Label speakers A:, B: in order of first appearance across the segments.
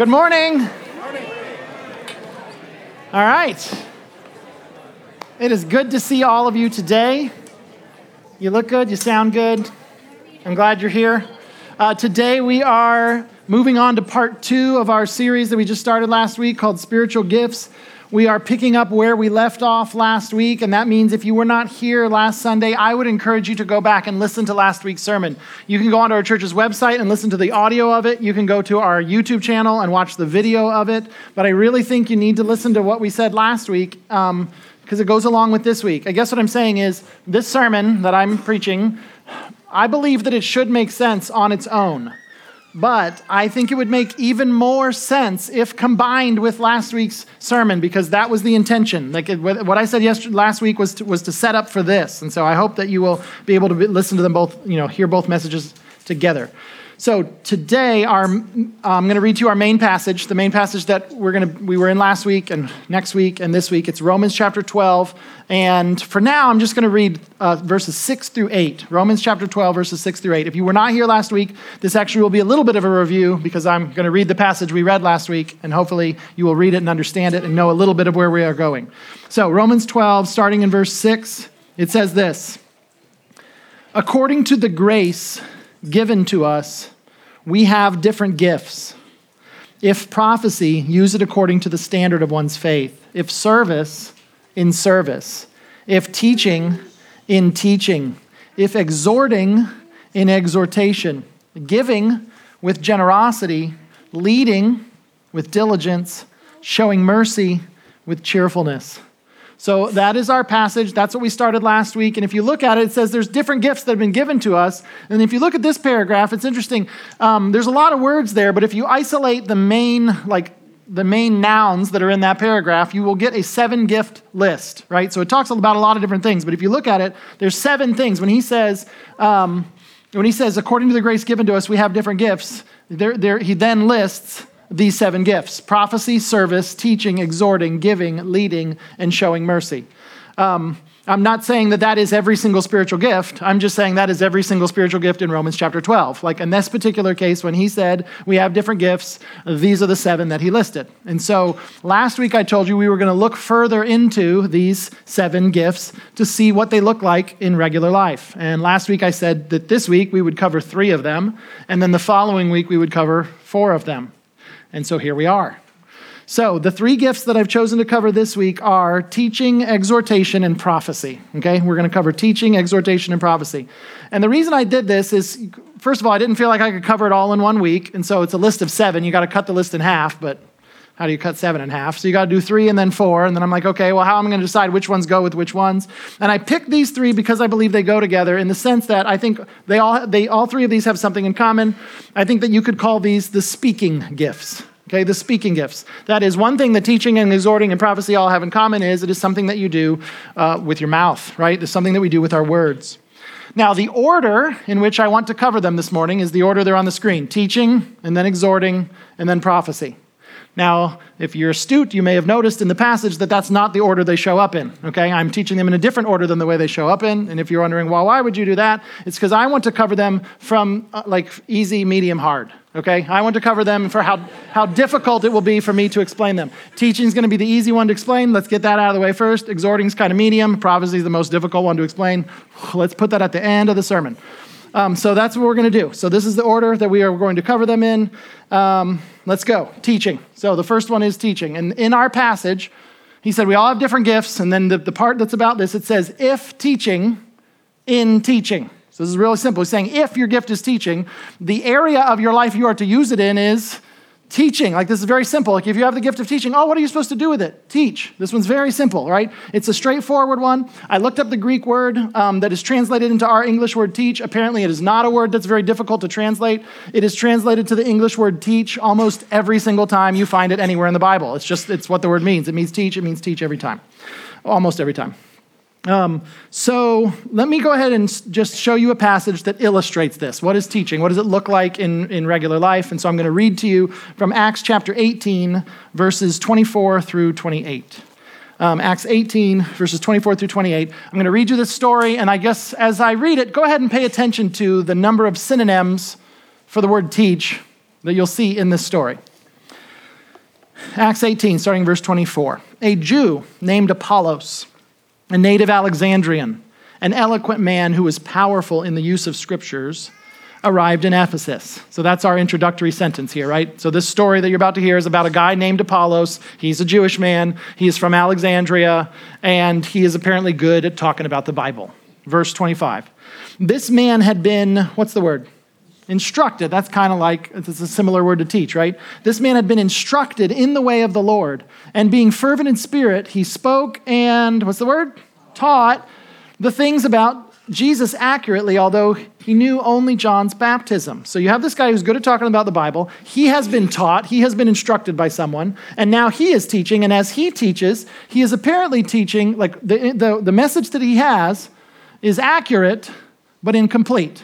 A: Good morning. All right. It is good to see all of you today. You look good, you sound good. I'm glad you're here. Uh, today we are moving on to part two of our series that we just started last week called Spiritual Gifts. We are picking up where we left off last week, and that means if you were not here last Sunday, I would encourage you to go back and listen to last week's sermon. You can go onto our church's website and listen to the audio of it. You can go to our YouTube channel and watch the video of it. But I really think you need to listen to what we said last week because um, it goes along with this week. I guess what I'm saying is this sermon that I'm preaching, I believe that it should make sense on its own. But I think it would make even more sense if combined with last week's sermon, because that was the intention. Like what I said yesterday, last week was to, was to set up for this, and so I hope that you will be able to listen to them both, you know, hear both messages together. So today, our, I'm going to read to you our main passage, the main passage that we're going to, we were in last week and next week and this week. It's Romans chapter 12. And for now, I'm just going to read uh, verses 6 through 8. Romans chapter 12, verses 6 through 8. If you were not here last week, this actually will be a little bit of a review because I'm going to read the passage we read last week, and hopefully you will read it and understand it and know a little bit of where we are going. So, Romans 12, starting in verse 6, it says this According to the grace given to us, we have different gifts. If prophecy, use it according to the standard of one's faith. If service, in service. If teaching, in teaching. If exhorting, in exhortation. Giving, with generosity. Leading, with diligence. Showing mercy, with cheerfulness. So that is our passage. That's what we started last week. And if you look at it, it says there's different gifts that have been given to us. And if you look at this paragraph, it's interesting. Um, there's a lot of words there, but if you isolate the main, like the main nouns that are in that paragraph, you will get a seven gift list, right? So it talks about a lot of different things. But if you look at it, there's seven things. When he says, um, when he says, according to the grace given to us, we have different gifts, there, there, he then lists these seven gifts prophecy, service, teaching, exhorting, giving, leading, and showing mercy. Um, I'm not saying that that is every single spiritual gift. I'm just saying that is every single spiritual gift in Romans chapter 12. Like in this particular case, when he said we have different gifts, these are the seven that he listed. And so last week I told you we were going to look further into these seven gifts to see what they look like in regular life. And last week I said that this week we would cover three of them, and then the following week we would cover four of them. And so here we are. So, the three gifts that I've chosen to cover this week are teaching, exhortation, and prophecy. Okay, we're going to cover teaching, exhortation, and prophecy. And the reason I did this is, first of all, I didn't feel like I could cover it all in one week. And so it's a list of seven. You got to cut the list in half, but how do you cut seven in half? So you got to do three and then four. And then I'm like, okay, well, how am I going to decide which ones go with which ones? And I picked these three because I believe they go together in the sense that I think they all, they, all three of these have something in common. I think that you could call these the speaking gifts. Okay, the speaking gifts. That is one thing that teaching and exhorting and prophecy all have in common is it is something that you do uh, with your mouth, right? It's something that we do with our words. Now, the order in which I want to cover them this morning is the order they're on the screen teaching, and then exhorting, and then prophecy. Now, if you're astute, you may have noticed in the passage that that's not the order they show up in. Okay, I'm teaching them in a different order than the way they show up in. And if you're wondering, well, why would you do that? It's because I want to cover them from uh, like easy, medium, hard. Okay, I want to cover them for how, how difficult it will be for me to explain them. Teaching is going to be the easy one to explain. Let's get that out of the way first. Exhorting is kind of medium. Prophecy is the most difficult one to explain. Let's put that at the end of the sermon. Um, so that's what we're going to do. So this is the order that we are going to cover them in. Um, let's go. Teaching. So the first one is teaching. And in our passage, he said we all have different gifts. And then the, the part that's about this, it says, if teaching, in teaching. So this is really simple. He's saying if your gift is teaching, the area of your life you are to use it in is Teaching, like this is very simple. Like if you have the gift of teaching, oh, what are you supposed to do with it? Teach. This one's very simple, right? It's a straightforward one. I looked up the Greek word um, that is translated into our English word teach. Apparently, it is not a word that's very difficult to translate. It is translated to the English word teach almost every single time you find it anywhere in the Bible. It's just, it's what the word means. It means teach, it means teach every time, almost every time. Um, so let me go ahead and just show you a passage that illustrates this. What is teaching? What does it look like in, in regular life? And so I'm going to read to you from Acts chapter 18, verses 24 through 28. Um, Acts 18, verses 24 through 28. I'm going to read you this story, and I guess as I read it, go ahead and pay attention to the number of synonyms for the word teach that you'll see in this story. Acts 18, starting verse 24. A Jew named Apollos, a native Alexandrian, an eloquent man who was powerful in the use of scriptures, arrived in Ephesus. So that's our introductory sentence here, right? So this story that you're about to hear is about a guy named Apollos. He's a Jewish man, he is from Alexandria, and he is apparently good at talking about the Bible. Verse 25. This man had been, what's the word? Instructed. That's kind of like, it's a similar word to teach, right? This man had been instructed in the way of the Lord. And being fervent in spirit, he spoke and, what's the word? Taught the things about Jesus accurately, although he knew only John's baptism. So you have this guy who's good at talking about the Bible. He has been taught, he has been instructed by someone, and now he is teaching. And as he teaches, he is apparently teaching, like the, the, the message that he has is accurate, but incomplete.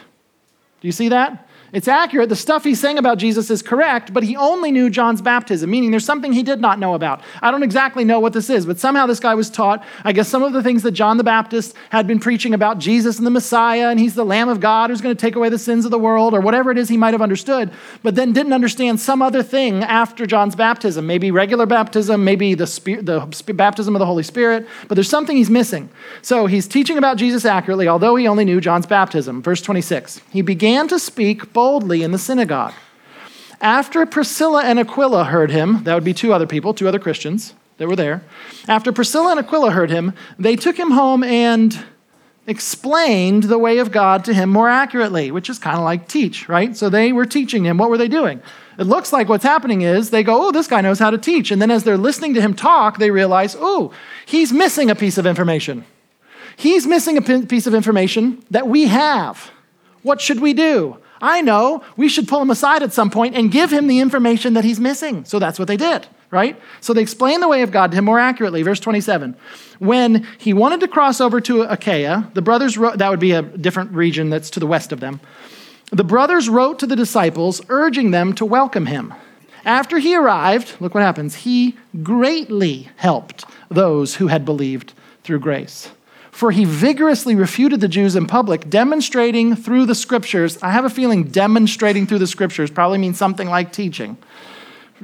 A: Do you see that? It's accurate. The stuff he's saying about Jesus is correct, but he only knew John's baptism, meaning there's something he did not know about. I don't exactly know what this is, but somehow this guy was taught, I guess, some of the things that John the Baptist had been preaching about Jesus and the Messiah, and he's the Lamb of God who's going to take away the sins of the world, or whatever it is he might have understood, but then didn't understand some other thing after John's baptism. Maybe regular baptism, maybe the, spirit, the baptism of the Holy Spirit, but there's something he's missing. So he's teaching about Jesus accurately, although he only knew John's baptism. Verse 26 He began to speak boldly in the synagogue. After Priscilla and Aquila heard him, that would be two other people, two other Christians that were there. After Priscilla and Aquila heard him, they took him home and explained the way of God to him more accurately, which is kind of like teach, right? So they were teaching him. What were they doing? It looks like what's happening is they go, oh, this guy knows how to teach. And then as they're listening to him talk, they realize, oh, he's missing a piece of information. He's missing a piece of information that we have. What should we do? I know we should pull him aside at some point and give him the information that he's missing. So that's what they did, right? So they explained the way of God to him more accurately. Verse 27. When he wanted to cross over to Achaia, the brothers wrote, that would be a different region that's to the west of them. The brothers wrote to the disciples, urging them to welcome him. After he arrived, look what happens. He greatly helped those who had believed through grace for he vigorously refuted the Jews in public, demonstrating through the scriptures. I have a feeling demonstrating through the scriptures probably means something like teaching.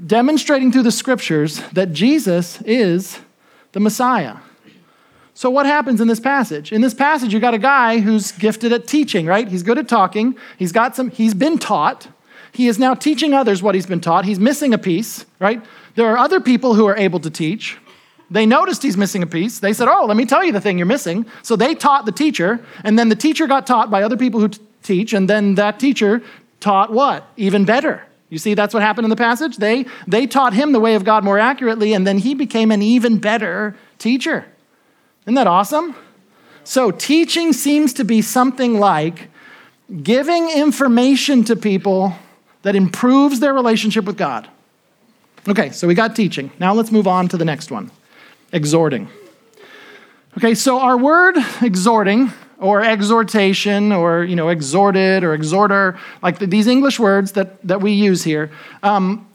A: Demonstrating through the scriptures that Jesus is the Messiah. So, what happens in this passage? In this passage, you got a guy who's gifted at teaching, right? He's good at talking. He's got some, he's been taught. He is now teaching others what he's been taught. He's missing a piece, right? There are other people who are able to teach. They noticed he's missing a piece. They said, Oh, let me tell you the thing you're missing. So they taught the teacher, and then the teacher got taught by other people who t- teach, and then that teacher taught what? Even better. You see, that's what happened in the passage. They, they taught him the way of God more accurately, and then he became an even better teacher. Isn't that awesome? So, teaching seems to be something like giving information to people that improves their relationship with God. Okay, so we got teaching. Now let's move on to the next one exhorting. Okay, so our word exhorting or exhortation or you know exhorted or exhorter like the, these english words that, that we use here um,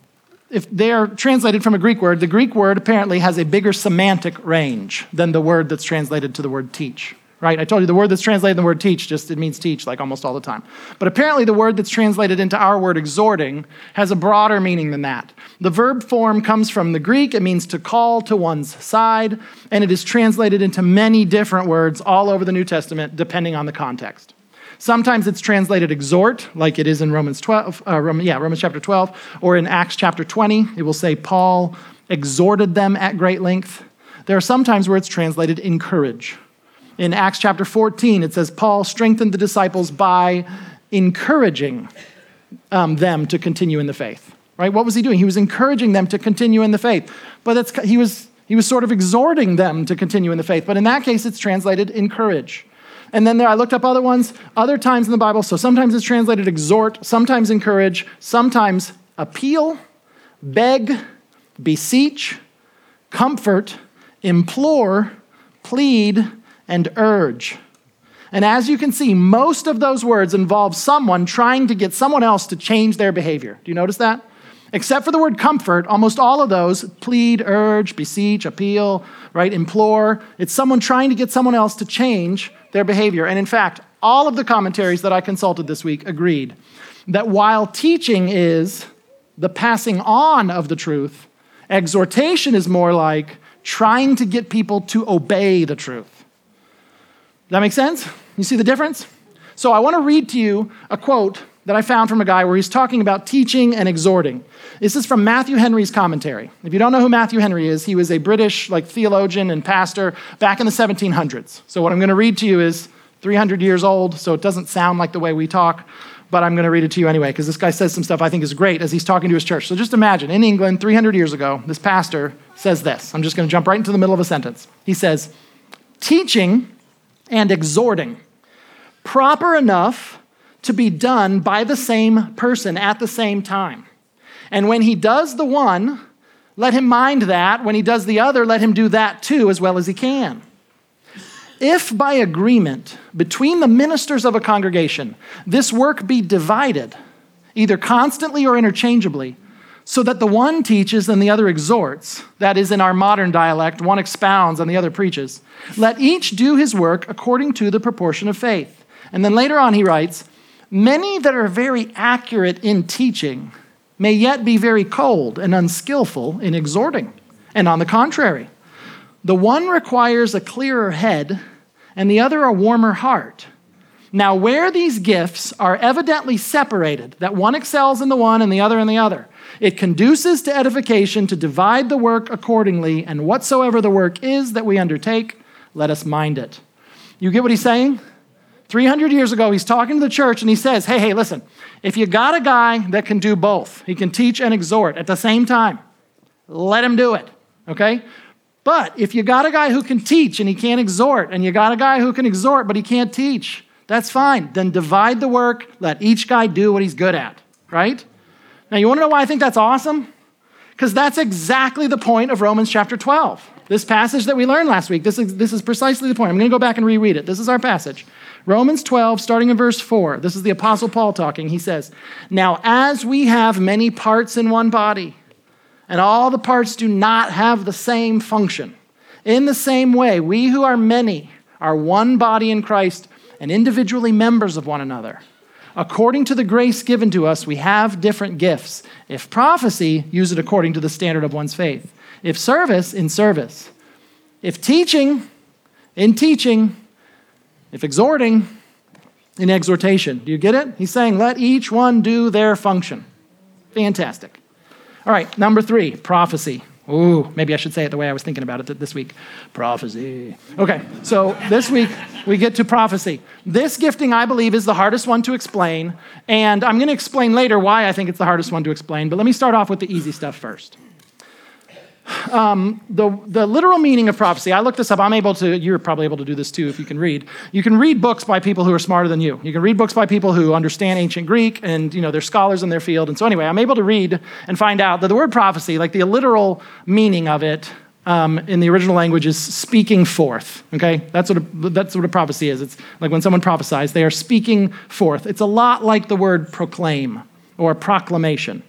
A: if they are translated from a greek word the greek word apparently has a bigger semantic range than the word that's translated to the word teach right? I told you the word that's translated the word teach just it means teach like almost all the time. But apparently the word that's translated into our word exhorting has a broader meaning than that. The verb form comes from the Greek, it means to call to one's side, and it is translated into many different words all over the New Testament depending on the context. Sometimes it's translated exhort, like it is in Romans 12, uh, Roman, yeah, Romans chapter 12, or in Acts chapter 20, it will say Paul exhorted them at great length. There are some times where it's translated encourage in Acts chapter 14, it says, Paul strengthened the disciples by encouraging um, them to continue in the faith. Right? What was he doing? He was encouraging them to continue in the faith. But he, was, he was sort of exhorting them to continue in the faith. But in that case, it's translated encourage. And then there, I looked up other ones, other times in the Bible. So sometimes it's translated exhort, sometimes encourage, sometimes appeal, beg, beseech, comfort, implore, plead, and urge. And as you can see, most of those words involve someone trying to get someone else to change their behavior. Do you notice that? Except for the word comfort, almost all of those plead, urge, beseech, appeal, right, implore. It's someone trying to get someone else to change their behavior. And in fact, all of the commentaries that I consulted this week agreed that while teaching is the passing on of the truth, Exhortation is more like trying to get people to obey the truth. That make sense? You see the difference? So I want to read to you a quote that I found from a guy where he's talking about teaching and exhorting. This is from Matthew Henry's commentary. If you don't know who Matthew Henry is, he was a British like theologian and pastor back in the 1700s. So what I'm going to read to you is 300 years old, so it doesn't sound like the way we talk, but I'm going to read it to you anyway because this guy says some stuff I think is great as he's talking to his church. So just imagine in England 300 years ago, this pastor says this. I'm just going to jump right into the middle of a sentence. He says, "Teaching and exhorting proper enough to be done by the same person at the same time. And when he does the one, let him mind that. When he does the other, let him do that too as well as he can. If by agreement between the ministers of a congregation this work be divided, either constantly or interchangeably, so that the one teaches and the other exhorts, that is, in our modern dialect, one expounds and the other preaches, let each do his work according to the proportion of faith. And then later on he writes, Many that are very accurate in teaching may yet be very cold and unskillful in exhorting. And on the contrary, the one requires a clearer head, and the other a warmer heart. Now, where these gifts are evidently separated, that one excels in the one and the other in the other, it conduces to edification to divide the work accordingly, and whatsoever the work is that we undertake, let us mind it. You get what he's saying? 300 years ago, he's talking to the church and he says, Hey, hey, listen, if you got a guy that can do both, he can teach and exhort at the same time, let him do it, okay? But if you got a guy who can teach and he can't exhort, and you got a guy who can exhort but he can't teach, that's fine. Then divide the work, let each guy do what he's good at, right? Now, you want to know why I think that's awesome? Because that's exactly the point of Romans chapter 12. This passage that we learned last week, this is, this is precisely the point. I'm going to go back and reread it. This is our passage. Romans 12, starting in verse 4. This is the Apostle Paul talking. He says, Now, as we have many parts in one body, and all the parts do not have the same function. In the same way, we who are many are one body in Christ and individually members of one another. According to the grace given to us, we have different gifts. If prophecy, use it according to the standard of one's faith. If service, in service. If teaching, in teaching. If exhorting, in exhortation. Do you get it? He's saying, let each one do their function. Fantastic. All right, number three, prophecy. Ooh, maybe I should say it the way I was thinking about it this week. Prophecy. Okay, so this week we get to prophecy. This gifting, I believe, is the hardest one to explain, and I'm going to explain later why I think it's the hardest one to explain, but let me start off with the easy stuff first um, the, the literal meaning of prophecy, I looked this up. I'm able to, you're probably able to do this too if you can read. You can read books by people who are smarter than you. You can read books by people who understand ancient Greek and, you know, they're scholars in their field. And so, anyway, I'm able to read and find out that the word prophecy, like the literal meaning of it, um, in the original language is speaking forth. Okay, that's what a, that's what a prophecy is. It's like when someone prophesies, they are speaking forth. It's a lot like the word proclaim or proclamation.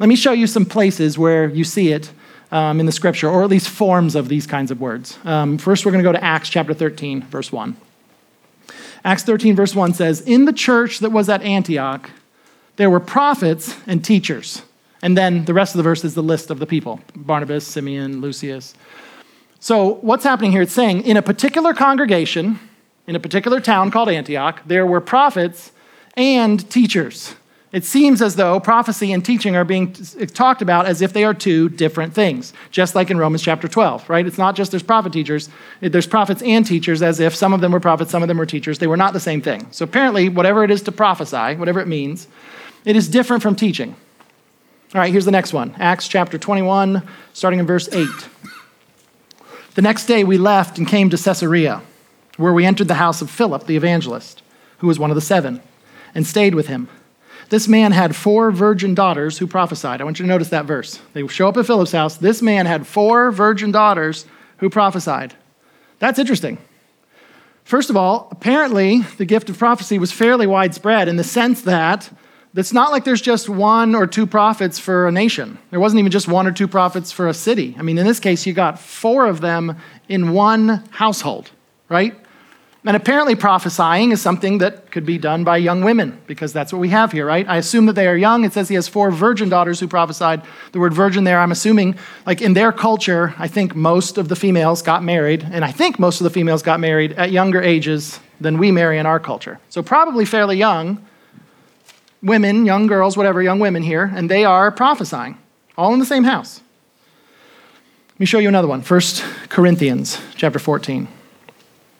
A: Let me show you some places where you see it um, in the scripture, or at least forms of these kinds of words. Um, first, we're going to go to Acts chapter 13, verse 1. Acts 13, verse 1 says, In the church that was at Antioch, there were prophets and teachers. And then the rest of the verse is the list of the people Barnabas, Simeon, Lucius. So, what's happening here? It's saying in a particular congregation, in a particular town called Antioch, there were prophets and teachers. It seems as though prophecy and teaching are being talked about as if they are two different things, just like in Romans chapter 12, right? It's not just there's prophet teachers, there's prophets and teachers, as if some of them were prophets, some of them were teachers. They were not the same thing. So apparently, whatever it is to prophesy, whatever it means, it is different from teaching. All right, here's the next one Acts chapter 21, starting in verse 8. The next day we left and came to Caesarea, where we entered the house of Philip the evangelist, who was one of the seven, and stayed with him. This man had four virgin daughters who prophesied. I want you to notice that verse. They show up at Philip's house. This man had four virgin daughters who prophesied. That's interesting. First of all, apparently the gift of prophecy was fairly widespread in the sense that it's not like there's just one or two prophets for a nation. There wasn't even just one or two prophets for a city. I mean, in this case, you got four of them in one household, right? And apparently, prophesying is something that could be done by young women, because that's what we have here, right? I assume that they are young. It says he has four virgin daughters who prophesied. The word virgin there, I'm assuming, like in their culture, I think most of the females got married, and I think most of the females got married at younger ages than we marry in our culture. So, probably fairly young women, young girls, whatever, young women here, and they are prophesying, all in the same house. Let me show you another one. 1 Corinthians chapter 14.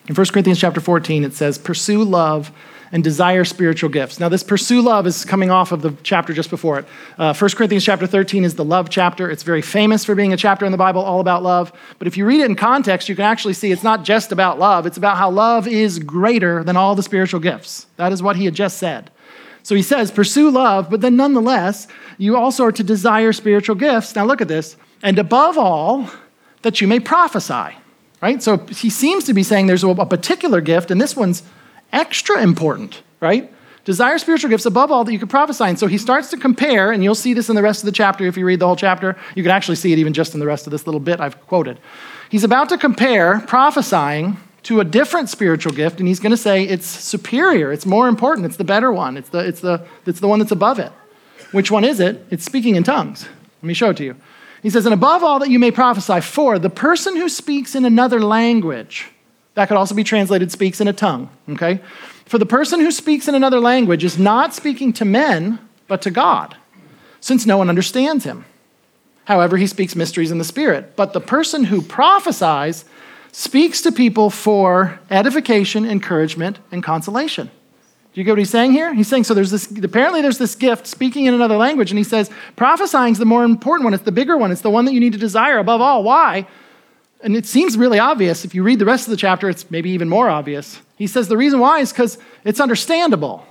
A: In 1 Corinthians chapter 14, it says, Pursue love and desire spiritual gifts. Now, this pursue love is coming off of the chapter just before it. Uh, 1 Corinthians chapter 13 is the love chapter. It's very famous for being a chapter in the Bible all about love. But if you read it in context, you can actually see it's not just about love, it's about how love is greater than all the spiritual gifts. That is what he had just said. So he says, Pursue love, but then nonetheless, you also are to desire spiritual gifts. Now, look at this. And above all, that you may prophesy right? So he seems to be saying there's a particular gift, and this one's extra important, right? Desire spiritual gifts above all that you could prophesy. And so he starts to compare, and you'll see this in the rest of the chapter if you read the whole chapter. You can actually see it even just in the rest of this little bit I've quoted. He's about to compare prophesying to a different spiritual gift, and he's going to say it's superior, it's more important, it's the better one, it's the, it's, the, it's the one that's above it. Which one is it? It's speaking in tongues. Let me show it to you. He says, and above all that you may prophesy, for the person who speaks in another language, that could also be translated speaks in a tongue, okay? For the person who speaks in another language is not speaking to men, but to God, since no one understands him. However, he speaks mysteries in the Spirit. But the person who prophesies speaks to people for edification, encouragement, and consolation. Do you get what he's saying here? He's saying, so there's this, apparently there's this gift speaking in another language, and he says, prophesying is the more important one. It's the bigger one. It's the one that you need to desire above all. Why? And it seems really obvious. If you read the rest of the chapter, it's maybe even more obvious. He says the reason why is because it's understandable.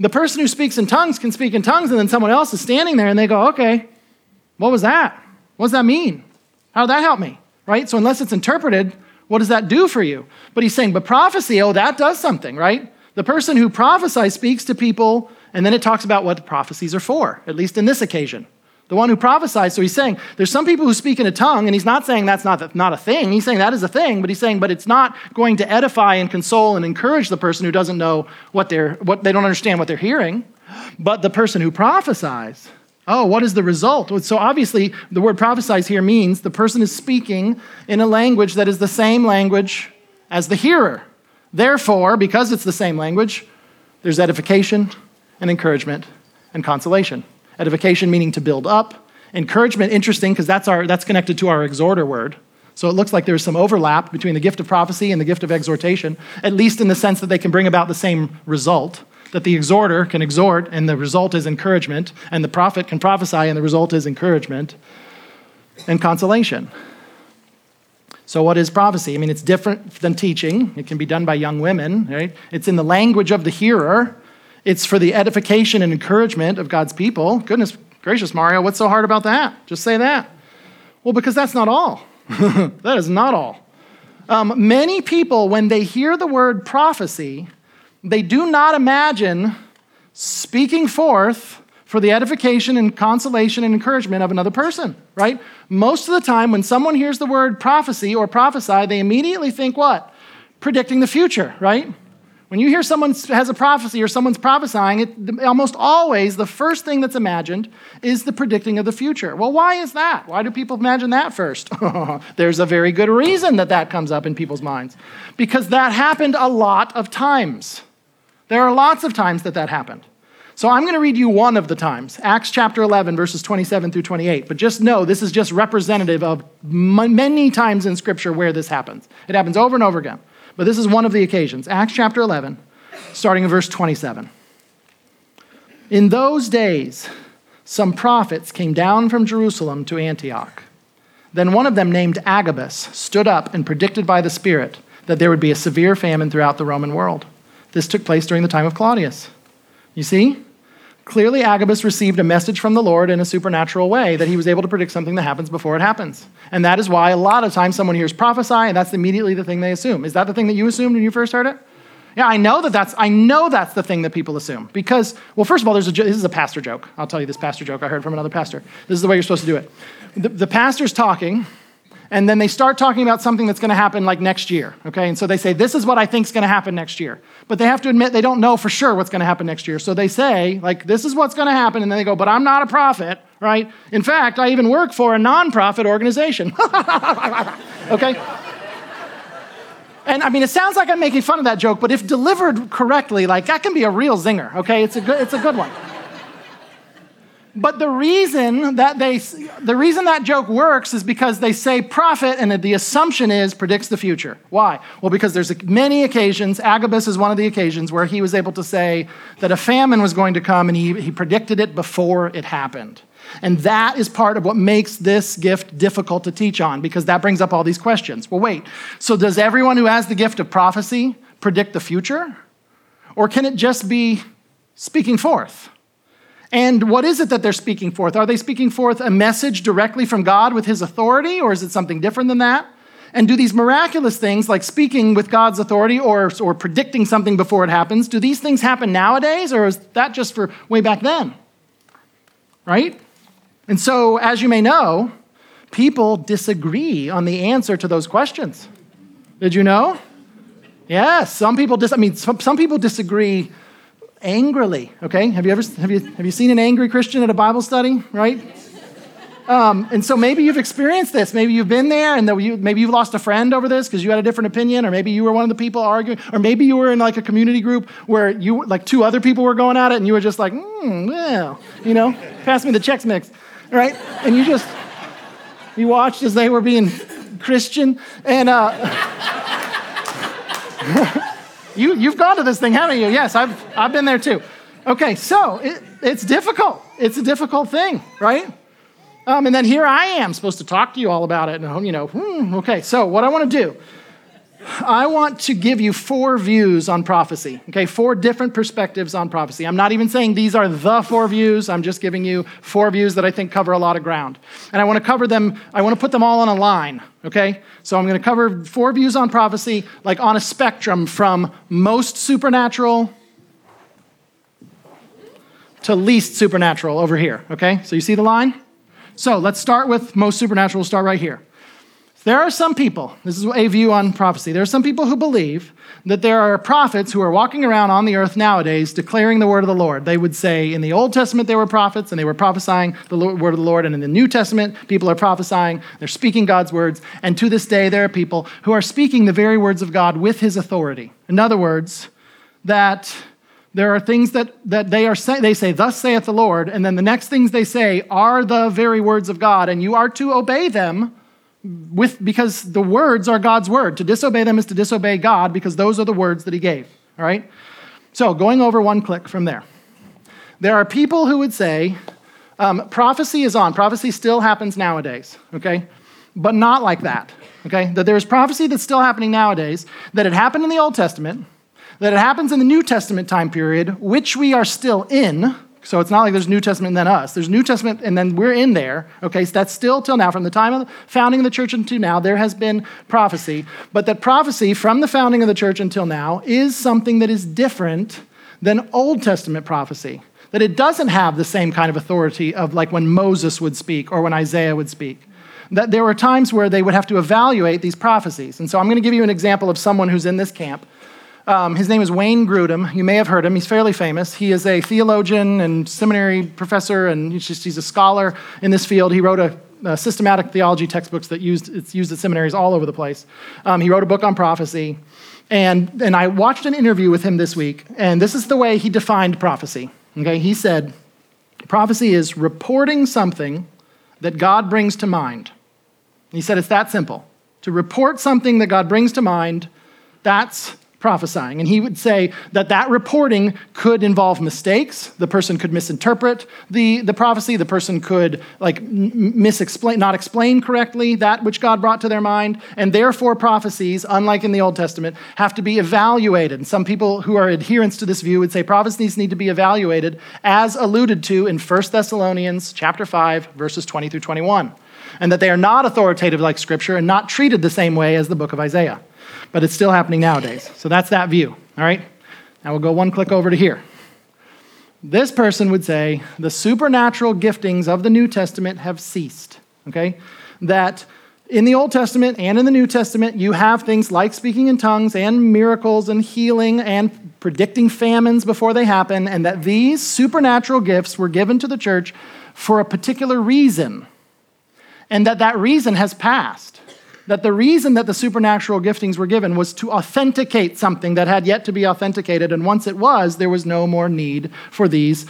A: The person who speaks in tongues can speak in tongues, and then someone else is standing there and they go, okay, what was that? What does that mean? How did that help me? Right? So, unless it's interpreted, what does that do for you? But he's saying, but prophecy, oh, that does something, right? The person who prophesies speaks to people, and then it talks about what the prophecies are for, at least in this occasion. The one who prophesies, so he's saying there's some people who speak in a tongue, and he's not saying that's not, not a thing. He's saying that is a thing, but he's saying, but it's not going to edify and console and encourage the person who doesn't know what they're, what they don't understand what they're hearing. But the person who prophesies, oh, what is the result? So obviously, the word prophesies here means the person is speaking in a language that is the same language as the hearer. Therefore, because it's the same language, there's edification and encouragement and consolation. Edification meaning to build up. Encouragement, interesting, because that's, our, that's connected to our exhorter word. So it looks like there's some overlap between the gift of prophecy and the gift of exhortation, at least in the sense that they can bring about the same result. That the exhorter can exhort, and the result is encouragement, and the prophet can prophesy, and the result is encouragement and consolation. So, what is prophecy? I mean, it's different than teaching. It can be done by young women, right? It's in the language of the hearer. It's for the edification and encouragement of God's people. Goodness gracious, Mario, what's so hard about that? Just say that. Well, because that's not all. that is not all. Um, many people, when they hear the word prophecy, they do not imagine speaking forth for the edification and consolation and encouragement of another person, right? Most of the time, when someone hears the word prophecy or prophesy, they immediately think what? Predicting the future, right? When you hear someone has a prophecy or someone's prophesying, it, almost always the first thing that's imagined is the predicting of the future. Well, why is that? Why do people imagine that first? There's a very good reason that that comes up in people's minds. Because that happened a lot of times. There are lots of times that that happened. So I'm going to read you one of the times, Acts chapter 11, verses 27 through 28. But just know this is just representative of many times in Scripture where this happens. It happens over and over again. But this is one of the occasions. Acts chapter 11, starting in verse 27. In those days, some prophets came down from Jerusalem to Antioch. Then one of them, named Agabus, stood up and predicted by the Spirit that there would be a severe famine throughout the Roman world. This took place during the time of Claudius. You see? Clearly, Agabus received a message from the Lord in a supernatural way that he was able to predict something that happens before it happens. And that is why a lot of times someone hears prophesy, and that's immediately the thing they assume. Is that the thing that you assumed when you first heard it? Yeah, I know that that's I know that's the thing that people assume because well, first of all, there's a this is a pastor joke. I'll tell you this pastor joke I heard from another pastor. This is the way you're supposed to do it. The, the pastor's talking, and then they start talking about something that's going to happen like next year, okay? And so they say, This is what I think is going to happen next year. But they have to admit they don't know for sure what's going to happen next year. So they say, like, this is what's going to happen. And then they go, But I'm not a prophet, right? In fact, I even work for a nonprofit organization, okay? And I mean, it sounds like I'm making fun of that joke, but if delivered correctly, like, that can be a real zinger, okay? It's a good, it's a good one. But the reason that they, the reason that joke works is because they say prophet, and the assumption is predicts the future. Why? Well, because there's many occasions. Agabus is one of the occasions where he was able to say that a famine was going to come, and he, he predicted it before it happened. And that is part of what makes this gift difficult to teach on, because that brings up all these questions. Well, wait. So does everyone who has the gift of prophecy predict the future, or can it just be speaking forth? And what is it that they're speaking forth? Are they speaking forth a message directly from God with his authority, or is it something different than that? And do these miraculous things, like speaking with God's authority or, or predicting something before it happens, do these things happen nowadays, or is that just for way back then? Right? And so, as you may know, people disagree on the answer to those questions. Did you know? Yes, some people dis- I mean, some, some people disagree angrily. Okay, have you ever have you have you seen an angry Christian at a Bible study? Right. Um, and so maybe you've experienced this. Maybe you've been there, and you, maybe you've lost a friend over this because you had a different opinion, or maybe you were one of the people arguing, or maybe you were in like a community group where you like two other people were going at it, and you were just like, mm, well, you know, pass me the Chex Mix, right? And you just you watched as they were being Christian, and. Uh, You, you've gone to this thing, haven't you? Yes, I've, I've been there too. Okay, so it, it's difficult. It's a difficult thing, right? Um, and then here I am supposed to talk to you all about it. And, you know, hmm, okay, so what I want to do I want to give you four views on prophecy, okay? Four different perspectives on prophecy. I'm not even saying these are the four views. I'm just giving you four views that I think cover a lot of ground. And I want to cover them, I want to put them all on a line, okay? So I'm going to cover four views on prophecy, like on a spectrum from most supernatural to least supernatural over here, okay? So you see the line? So let's start with most supernatural. We'll start right here. There are some people, this is a view on prophecy, there are some people who believe that there are prophets who are walking around on the earth nowadays declaring the word of the Lord. They would say in the Old Testament they were prophets and they were prophesying the word of the Lord, and in the New Testament people are prophesying, they're speaking God's words, and to this day there are people who are speaking the very words of God with his authority. In other words, that there are things that, that they are say, they say, thus saith the Lord, and then the next things they say are the very words of God, and you are to obey them with, because the words are God's word. To disobey them is to disobey God because those are the words that he gave. All right? So, going over one click from there. There are people who would say um, prophecy is on. Prophecy still happens nowadays, okay? But not like that, okay? That there's prophecy that's still happening nowadays, that it happened in the Old Testament, that it happens in the New Testament time period, which we are still in, so it's not like there's New Testament and then us. There's New Testament and then we're in there. Okay, so that's still till now. From the time of the founding of the church until now, there has been prophecy. But that prophecy from the founding of the church until now is something that is different than Old Testament prophecy. That it doesn't have the same kind of authority of like when Moses would speak or when Isaiah would speak. That there were times where they would have to evaluate these prophecies. And so I'm going to give you an example of someone who's in this camp um, his name is Wayne Grudem. You may have heard him. He's fairly famous. He is a theologian and seminary professor, and he's, just, he's a scholar in this field. He wrote a, a systematic theology textbooks that used, it's used at seminaries all over the place. Um, he wrote a book on prophecy. And, and I watched an interview with him this week, and this is the way he defined prophecy. Okay, he said, prophecy is reporting something that God brings to mind. He said it's that simple. To report something that God brings to mind, that's prophesying. And he would say that that reporting could involve mistakes. The person could misinterpret the, the prophecy. The person could like misexplain, not explain correctly that which God brought to their mind. And therefore, prophecies, unlike in the Old Testament, have to be evaluated. And some people who are adherents to this view would say prophecies need to be evaluated as alluded to in 1 Thessalonians chapter 5, verses 20 through 21. And that they are not authoritative like Scripture and not treated the same way as the book of Isaiah but it's still happening nowadays. So that's that view, all right? Now we'll go one click over to here. This person would say the supernatural giftings of the New Testament have ceased, okay? That in the Old Testament and in the New Testament, you have things like speaking in tongues and miracles and healing and predicting famines before they happen, and that these supernatural gifts were given to the church for a particular reason, and that that reason has passed. That the reason that the supernatural giftings were given was to authenticate something that had yet to be authenticated, and once it was, there was no more need for these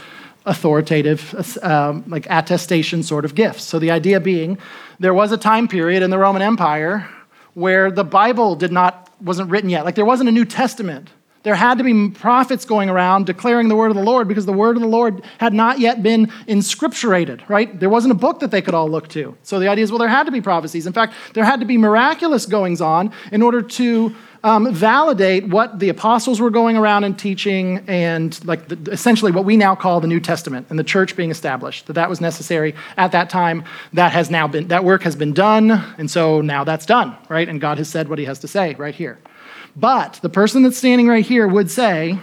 A: authoritative, um, like attestation sort of gifts. So the idea being, there was a time period in the Roman Empire where the Bible did not wasn't written yet. Like there wasn't a New Testament. There had to be prophets going around declaring the word of the Lord because the word of the Lord had not yet been inscripturated, right? There wasn't a book that they could all look to. So the idea is, well, there had to be prophecies. In fact, there had to be miraculous goings on in order to um, validate what the apostles were going around and teaching and like the, essentially what we now call the new testament and the church being established that that was necessary at that time that has now been that work has been done and so now that's done right and god has said what he has to say right here but the person that's standing right here would say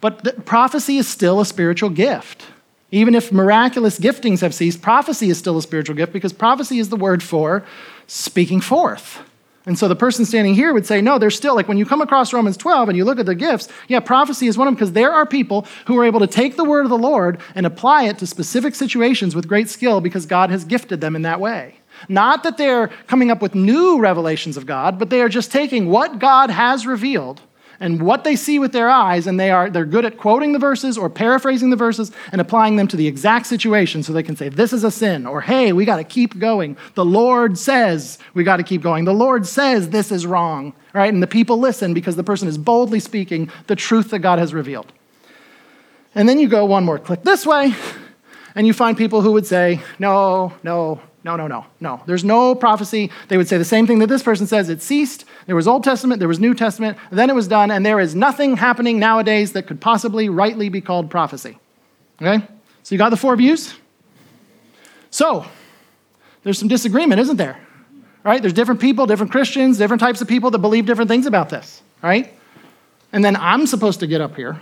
A: but prophecy is still a spiritual gift even if miraculous giftings have ceased prophecy is still a spiritual gift because prophecy is the word for speaking forth and so the person standing here would say, no, there's still, like when you come across Romans 12 and you look at the gifts, yeah, prophecy is one of them because there are people who are able to take the word of the Lord and apply it to specific situations with great skill because God has gifted them in that way. Not that they're coming up with new revelations of God, but they are just taking what God has revealed and what they see with their eyes, and they are they're good at quoting the verses or paraphrasing the verses and applying them to the exact situation so they can say, This is a sin, or hey, we got to keep going. The Lord says we got to keep going. The Lord says this is wrong, right? And the people listen because the person is boldly speaking the truth that God has revealed. And then you go one more click this way, and you find people who would say, No, no, no, no, no, no. There's no prophecy. They would say the same thing that this person says. It ceased. There was Old Testament, there was New Testament, then it was done, and there is nothing happening nowadays that could possibly rightly be called prophecy. Okay? So you got the four views? So, there's some disagreement, isn't there? Right? There's different people, different Christians, different types of people that believe different things about this, right? And then I'm supposed to get up here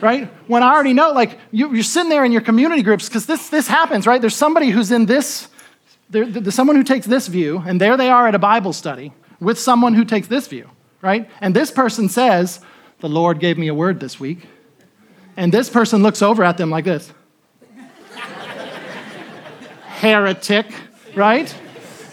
A: right? When I already know, like, you, are sitting there in your community groups, because this, this happens, right? There's somebody who's in this, there's someone who takes this view, and there they are at a Bible study with someone who takes this view, right? And this person says, The Lord gave me a word this week. And this person looks over at them like this Heretic, right?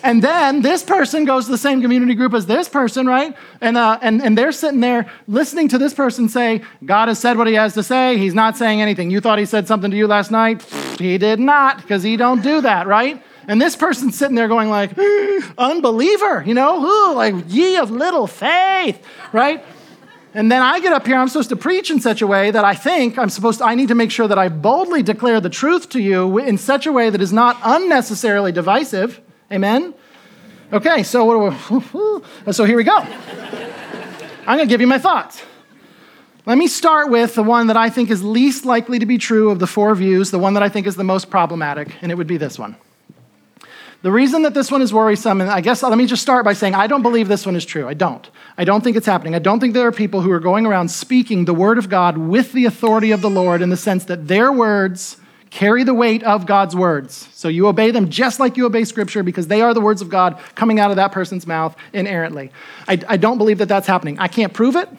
A: And then this person goes to the same community group as this person, right? And, uh, and, and they're sitting there listening to this person say, God has said what he has to say. He's not saying anything. You thought he said something to you last night? He did not, because he don't do that, right? And this person's sitting there going like, unbeliever, you know, Ooh, like ye of little faith, right? And then I get up here, I'm supposed to preach in such a way that I think I'm supposed to, I need to make sure that I boldly declare the truth to you in such a way that is not unnecessarily divisive Amen? Okay, so what we, so here we go. I'm going to give you my thoughts. Let me start with the one that I think is least likely to be true of the four views, the one that I think is the most problematic, and it would be this one. The reason that this one is worrisome, and I guess let me just start by saying I don't believe this one is true. I don't. I don't think it's happening. I don't think there are people who are going around speaking the word of God with the authority of the Lord in the sense that their words carry the weight of God's words. So you obey them just like you obey Scripture because they are the words of God coming out of that person's mouth inerrantly. I, I don't believe that that's happening. I can't prove it.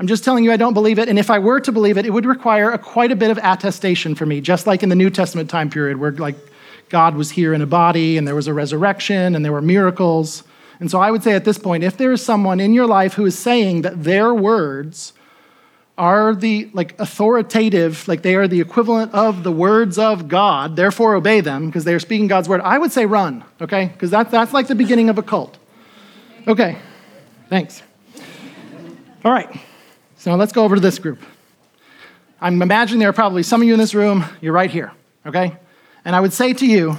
A: I'm just telling you I don't believe it. And if I were to believe it, it would require a, quite a bit of attestation for me, just like in the New Testament time period where like God was here in a body and there was a resurrection and there were miracles. And so I would say at this point, if there is someone in your life who is saying that their words are the like authoritative, like they are the equivalent of the words of God, therefore obey them because they are speaking God's word, I would say run, okay? Because that, that's like the beginning of a cult. Okay, thanks. All right, so let's go over to this group. I'm imagining there are probably some of you in this room, you're right here, okay? And I would say to you,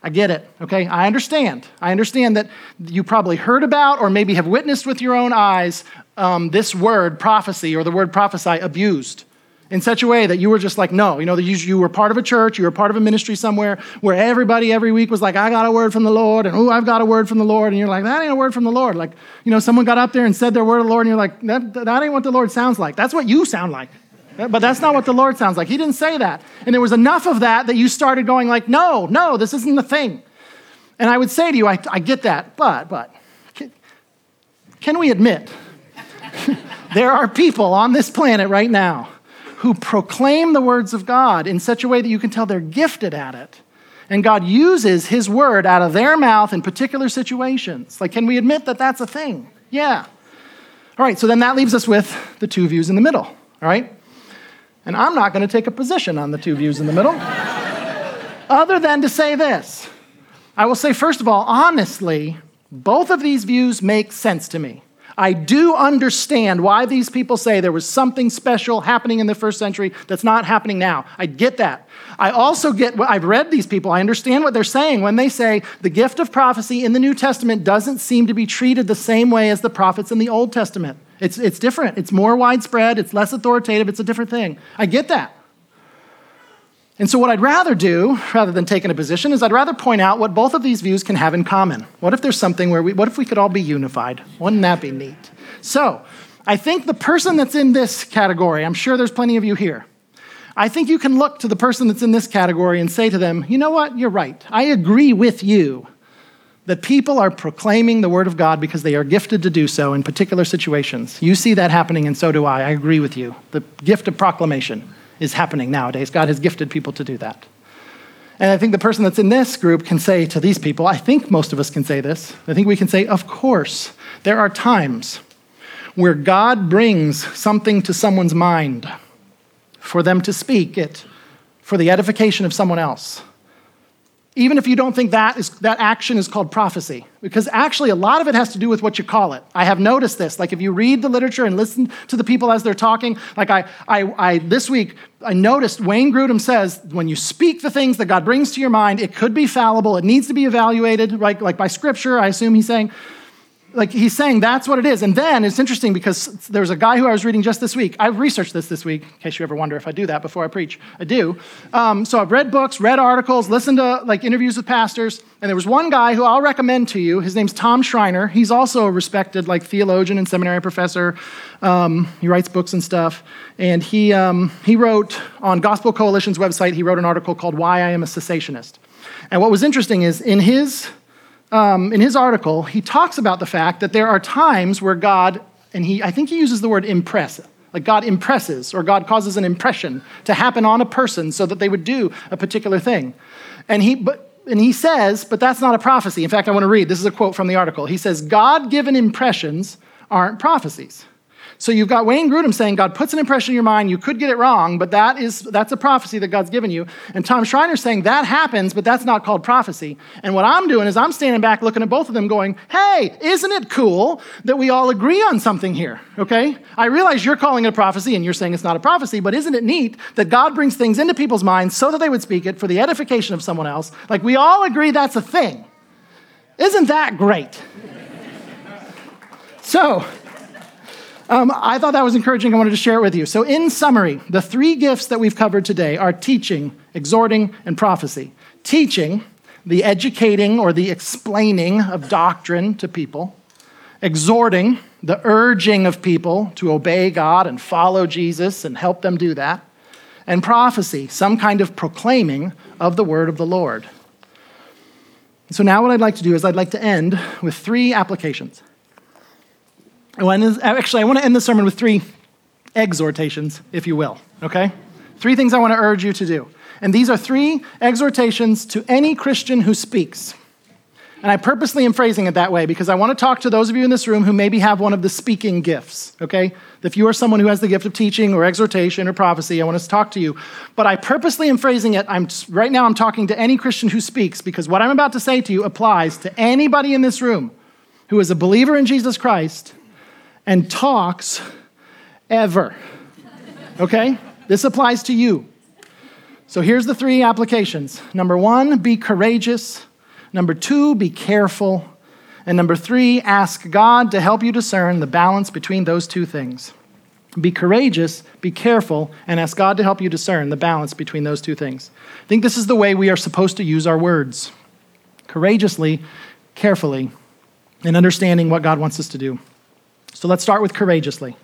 A: I get it, okay? I understand. I understand that you probably heard about or maybe have witnessed with your own eyes um, this word, prophecy, or the word prophesy, abused in such a way that you were just like, no, you know, you, you were part of a church, you were part of a ministry somewhere where everybody every week was like, I got a word from the Lord, and oh, I've got a word from the Lord, and you're like, that ain't a word from the Lord. Like, you know, someone got up there and said their word of the Lord, and you're like, that, that ain't what the Lord sounds like. That's what you sound like. But that's not what the Lord sounds like. He didn't say that. And there was enough of that that you started going like, no, no, this isn't the thing. And I would say to you, I, I get that, but, but, can, can we admit there are people on this planet right now who proclaim the words of God in such a way that you can tell they're gifted at it? And God uses His word out of their mouth in particular situations. Like, can we admit that that's a thing? Yeah. All right, so then that leaves us with the two views in the middle, all right? And I'm not going to take a position on the two views in the middle, other than to say this. I will say, first of all, honestly, both of these views make sense to me. I do understand why these people say there was something special happening in the first century that's not happening now. I get that. I also get, I've read these people, I understand what they're saying when they say the gift of prophecy in the New Testament doesn't seem to be treated the same way as the prophets in the Old Testament. It's, it's different, it's more widespread, it's less authoritative, it's a different thing. I get that. And so, what I'd rather do, rather than taking a position, is I'd rather point out what both of these views can have in common. What if there's something where we, what if we could all be unified? Wouldn't that be neat? So, I think the person that's in this category, I'm sure there's plenty of you here. I think you can look to the person that's in this category and say to them, you know what, you're right. I agree with you that people are proclaiming the word of God because they are gifted to do so in particular situations. You see that happening, and so do I. I agree with you. The gift of proclamation is happening nowadays. God has gifted people to do that. And I think the person that's in this group can say to these people, I think most of us can say this. I think we can say, of course, there are times where God brings something to someone's mind for them to speak it for the edification of someone else even if you don't think that, is, that action is called prophecy, because actually a lot of it has to do with what you call it. I have noticed this. Like if you read the literature and listen to the people as they're talking, like I, I, I this week, I noticed Wayne Grudem says when you speak the things that God brings to your mind, it could be fallible, it needs to be evaluated, right? Like by scripture, I assume he's saying like he's saying that's what it is. And then it's interesting because there's a guy who I was reading just this week. I've researched this this week, in case you ever wonder if I do that before I preach. I do. Um, so I've read books, read articles, listened to like interviews with pastors, and there was one guy who I'll recommend to you. His name's Tom Schreiner. He's also a respected like theologian and seminary professor. Um, he writes books and stuff, and he um, he wrote on Gospel Coalition's website. He wrote an article called "Why I Am a Cessationist." And what was interesting is in his um, in his article, he talks about the fact that there are times where God, and he, I think he uses the word impress, like God impresses or God causes an impression to happen on a person so that they would do a particular thing. And he, but, and he says, but that's not a prophecy. In fact, I want to read. This is a quote from the article. He says, God given impressions aren't prophecies. So you've got Wayne Grudem saying God puts an impression in your mind, you could get it wrong, but that is that's a prophecy that God's given you. And Tom Schreiner saying that happens, but that's not called prophecy. And what I'm doing is I'm standing back looking at both of them going, "Hey, isn't it cool that we all agree on something here?" Okay? I realize you're calling it a prophecy and you're saying it's not a prophecy, but isn't it neat that God brings things into people's minds so that they would speak it for the edification of someone else? Like we all agree that's a thing. Isn't that great? so, um, I thought that was encouraging. I wanted to share it with you. So, in summary, the three gifts that we've covered today are teaching, exhorting, and prophecy. Teaching, the educating or the explaining of doctrine to people, exhorting, the urging of people to obey God and follow Jesus and help them do that, and prophecy, some kind of proclaiming of the word of the Lord. So, now what I'd like to do is I'd like to end with three applications. Actually, I want to end the sermon with three exhortations, if you will, okay? Three things I want to urge you to do. And these are three exhortations to any Christian who speaks. And I purposely am phrasing it that way because I want to talk to those of you in this room who maybe have one of the speaking gifts, okay? If you are someone who has the gift of teaching or exhortation or prophecy, I want to talk to you. But I purposely am phrasing it. I'm right now I'm talking to any Christian who speaks because what I'm about to say to you applies to anybody in this room who is a believer in Jesus Christ and talks ever. Okay? This applies to you. So here's the three applications. Number one, be courageous. Number two, be careful. And number three, ask God to help you discern the balance between those two things. Be courageous, be careful, and ask God to help you discern the balance between those two things. I think this is the way we are supposed to use our words courageously, carefully, and understanding what God wants us to do. So let's start with courageously.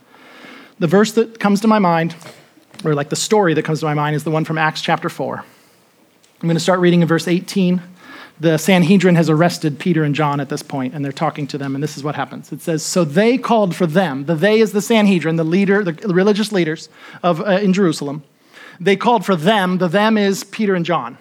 A: The verse that comes to my mind, or like the story that comes to my mind, is the one from Acts chapter 4. I'm going to start reading in verse 18 the Sanhedrin has arrested Peter and John at this point, and they're talking to them, and this is what happens. It says, So they called for them. The they is the Sanhedrin, the leader, the religious leaders of, uh, in Jerusalem. They called for them. The them is Peter and John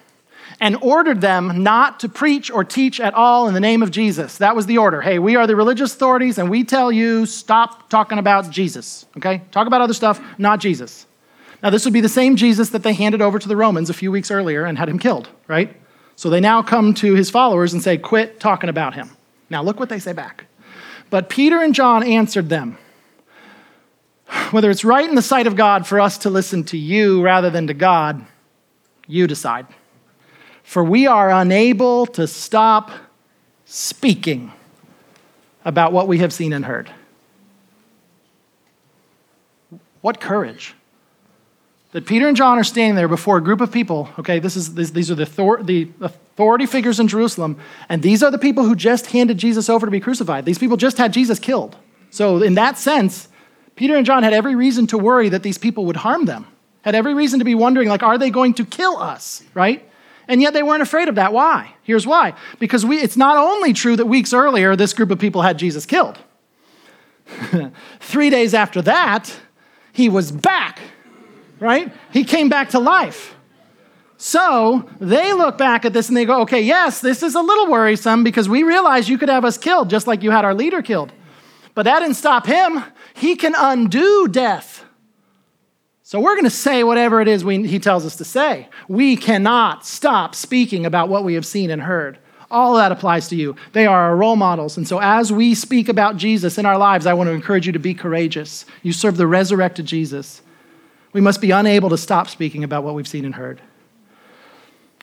A: and ordered them not to preach or teach at all in the name of Jesus. That was the order. Hey, we are the religious authorities, and we tell you stop talking about Jesus, okay? Talk about other stuff, not Jesus. Now, this would be the same Jesus that they handed over to the Romans a few weeks earlier and had him killed, right? So they now come to his followers and say, Quit talking about him. Now, look what they say back. But Peter and John answered them Whether it's right in the sight of God for us to listen to you rather than to God, you decide for we are unable to stop speaking about what we have seen and heard. What courage! That Peter and John are standing there before a group of people. Okay, this is, this, these are the, the authority figures in Jerusalem, and these are the people who just handed Jesus over to be crucified. These people just had Jesus killed. So, in that sense, Peter and John had every reason to worry that these people would harm them, had every reason to be wondering, like, are they going to kill us, right? And yet they weren't afraid of that. Why? Here's why. Because we, it's not only true that weeks earlier this group of people had Jesus killed, three days after that, he was back, right? He came back to life. So they look back at this and they go, okay, yes, this is a little worrisome because we realize you could have us killed just like you had our leader killed. But that didn't stop him. He can undo death. So we're going to say whatever it is we, he tells us to say. We cannot stop speaking about what we have seen and heard. All that applies to you. They are our role models. And so as we speak about Jesus in our lives, I want to encourage you to be courageous. You serve the resurrected Jesus. We must be unable to stop speaking about what we've seen and heard.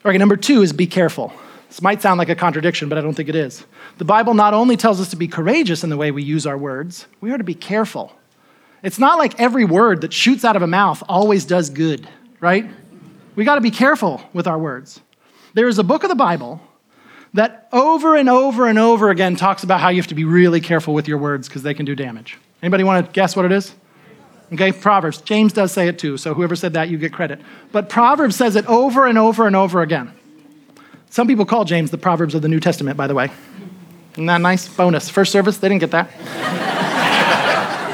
A: Okay, number two is be careful. This might sound like a contradiction, but I don't think it is. The Bible not only tells us to be courageous in the way we use our words, we are to be careful. It's not like every word that shoots out of a mouth always does good, right? We got to be careful with our words. There is a book of the Bible that over and over and over again talks about how you have to be really careful with your words because they can do damage. Anybody want to guess what it is? Okay, Proverbs. James does say it too, so whoever said that, you get credit. But Proverbs says it over and over and over again. Some people call James the Proverbs of the New Testament, by the way. Isn't that nice? Bonus. First service, they didn't get that.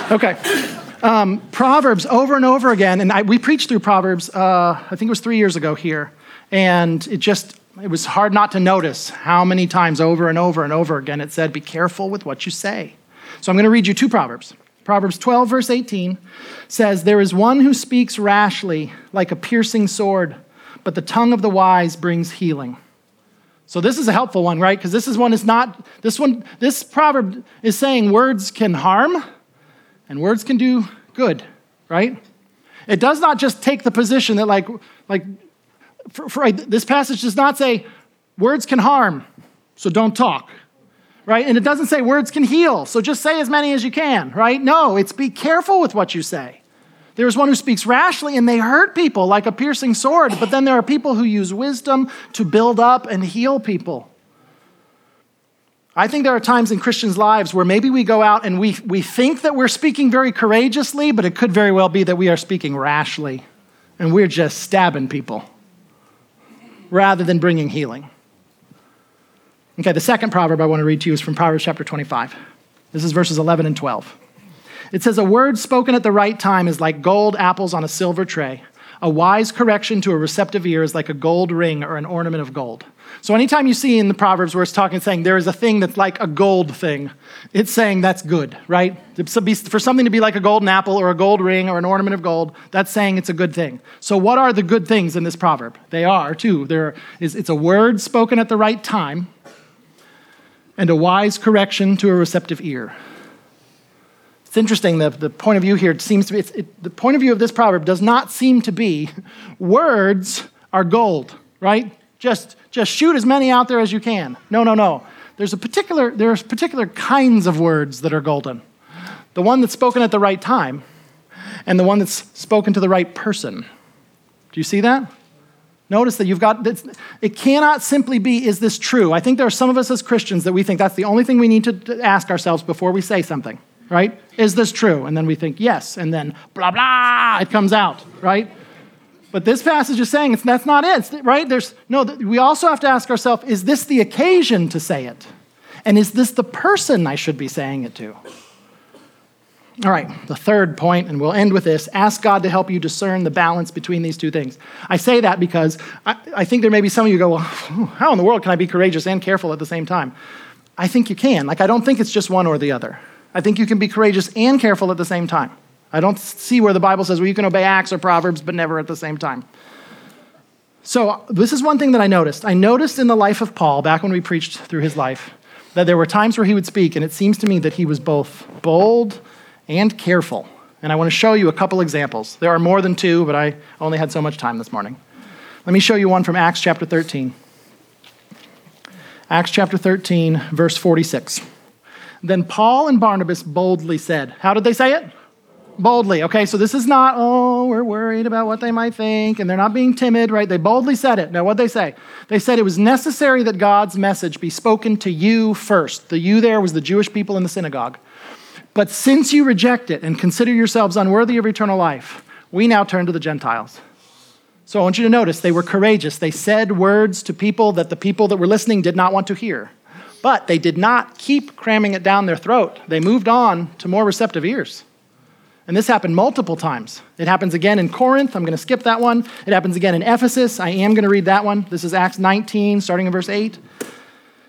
A: okay um, Proverbs over and over again, and I, we preached through Proverbs, uh, I think it was three years ago here, and it just, it was hard not to notice how many times over and over and over again it said, Be careful with what you say. So I'm going to read you two Proverbs. Proverbs 12, verse 18 says, There is one who speaks rashly like a piercing sword, but the tongue of the wise brings healing. So this is a helpful one, right? Because this is one is not, this one, this proverb is saying words can harm, and words can do good, right? It does not just take the position that, like, like for, for, this passage does not say words can harm, so don't talk, right? And it doesn't say words can heal, so just say as many as you can, right? No, it's be careful with what you say. There's one who speaks rashly and they hurt people like a piercing sword, but then there are people who use wisdom to build up and heal people. I think there are times in Christians' lives where maybe we go out and we, we think that we're speaking very courageously, but it could very well be that we are speaking rashly and we're just stabbing people rather than bringing healing. Okay, the second proverb I want to read to you is from Proverbs chapter 25. This is verses 11 and 12. It says, A word spoken at the right time is like gold apples on a silver tray. A wise correction to a receptive ear is like a gold ring or an ornament of gold. So anytime you see in the Proverbs where it's talking, saying there is a thing that's like a gold thing, it's saying that's good, right? For something to be like a golden apple or a gold ring or an ornament of gold, that's saying it's a good thing. So what are the good things in this proverb? They are, too. There is, it's a word spoken at the right time and a wise correction to a receptive ear. It's interesting, the, the point of view here seems to be, it, the point of view of this proverb does not seem to be words are gold, right? Just, just shoot as many out there as you can. No, no, no. There's a particular, there's particular kinds of words that are golden. The one that's spoken at the right time, and the one that's spoken to the right person. Do you see that? Notice that you've got, it cannot simply be, is this true? I think there are some of us as Christians that we think that's the only thing we need to ask ourselves before we say something, right? Is this true? And then we think, yes, and then blah, blah, it comes out, right? But this passage is saying it's, that's not it, right? There's, no, we also have to ask ourselves is this the occasion to say it? And is this the person I should be saying it to? All right, the third point, and we'll end with this ask God to help you discern the balance between these two things. I say that because I, I think there may be some of you go, well, how in the world can I be courageous and careful at the same time? I think you can. Like, I don't think it's just one or the other. I think you can be courageous and careful at the same time. I don't see where the Bible says, well, you can obey Acts or Proverbs, but never at the same time. So, this is one thing that I noticed. I noticed in the life of Paul, back when we preached through his life, that there were times where he would speak, and it seems to me that he was both bold and careful. And I want to show you a couple examples. There are more than two, but I only had so much time this morning. Let me show you one from Acts chapter 13. Acts chapter 13, verse 46. Then Paul and Barnabas boldly said, How did they say it? Boldly. Okay, so this is not, oh, we're worried about what they might think, and they're not being timid, right? They boldly said it. Now, what they say? They said it was necessary that God's message be spoken to you first. The you there was the Jewish people in the synagogue. But since you reject it and consider yourselves unworthy of eternal life, we now turn to the Gentiles. So I want you to notice they were courageous. They said words to people that the people that were listening did not want to hear. But they did not keep cramming it down their throat. They moved on to more receptive ears. And this happened multiple times. It happens again in Corinth. I'm going to skip that one. It happens again in Ephesus. I am going to read that one. This is Acts 19, starting in verse 8.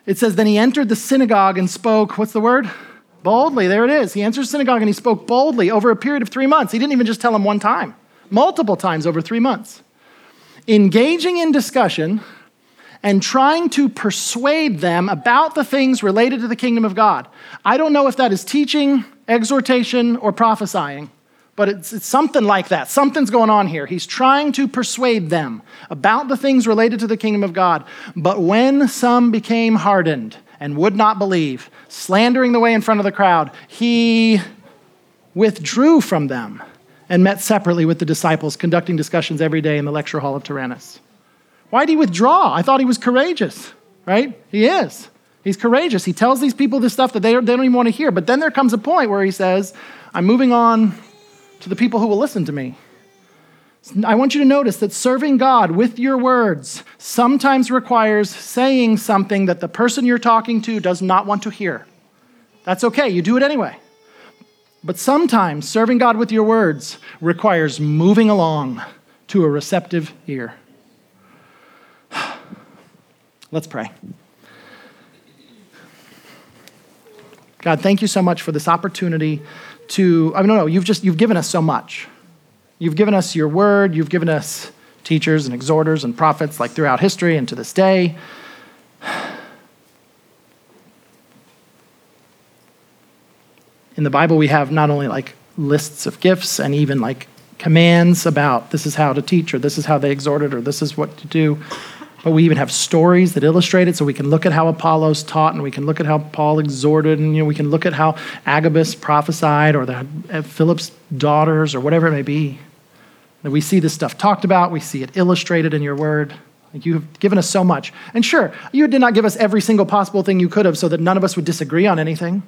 A: It says, Then he entered the synagogue and spoke, what's the word? Boldly, there it is. He entered the synagogue and he spoke boldly over a period of three months. He didn't even just tell them one time, multiple times over three months. Engaging in discussion and trying to persuade them about the things related to the kingdom of God. I don't know if that is teaching, exhortation, or prophesying, but it's, it's, something like that. Something's going on here. He's trying to persuade them about the things related to the kingdom of God. But when some became hardened, and would not believe, slandering the way in front of the crowd, he withdrew from them and met separately with the disciples, conducting discussions every day in the lecture hall of Tyrannus. Why did he withdraw? I thought he was courageous, right? He is. He's courageous. He tells these people this stuff that they, they don't even want to hear. But then there comes a point where he says, I'm moving on to the people who will listen to me. I want you to notice that serving God with your words sometimes requires saying something that the person you're talking to does not want to hear. That's okay, you do it anyway. But sometimes serving God with your words requires moving along to a receptive ear. Let's pray. God, thank you so much for this opportunity to, I mean, no, no, you've just, you've given us so much. You've given us your word, you've given us teachers and exhorters and prophets like throughout history and to this day. In the Bible, we have not only like lists of gifts and even like commands about this is how to teach or this is how they exhorted or this is what to do. But we even have stories that illustrate it, so we can look at how Apollos taught, and we can look at how Paul exhorted, and you know, we can look at how Agabus prophesied, or the uh, Philip's daughters, or whatever it may be. That we see this stuff talked about, we see it illustrated in your word. You have given us so much. And sure, you did not give us every single possible thing you could have so that none of us would disagree on anything.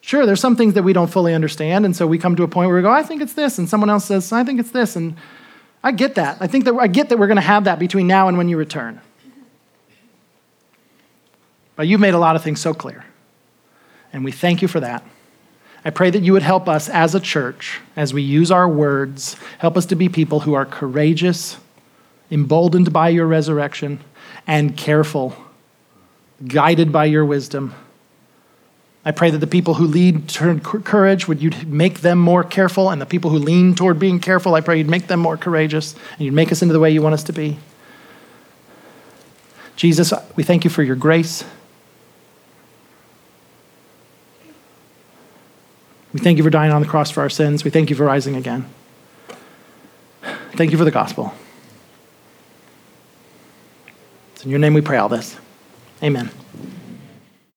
A: Sure, there's some things that we don't fully understand, and so we come to a point where we go, I think it's this, and someone else says, I think it's this, and I get that. I think that I get that we're going to have that between now and when you return. But you've made a lot of things so clear. And we thank you for that. I pray that you would help us as a church, as we use our words, help us to be people who are courageous, emboldened by your resurrection, and careful, guided by your wisdom. I pray that the people who lead toward courage, would you make them more careful, and the people who lean toward being careful, I pray you'd make them more courageous, and you'd make us into the way you want us to be. Jesus, we thank you for your grace. We thank you for dying on the cross for our sins. We thank you for rising again. Thank you for the gospel. It's in your name we pray all this. Amen.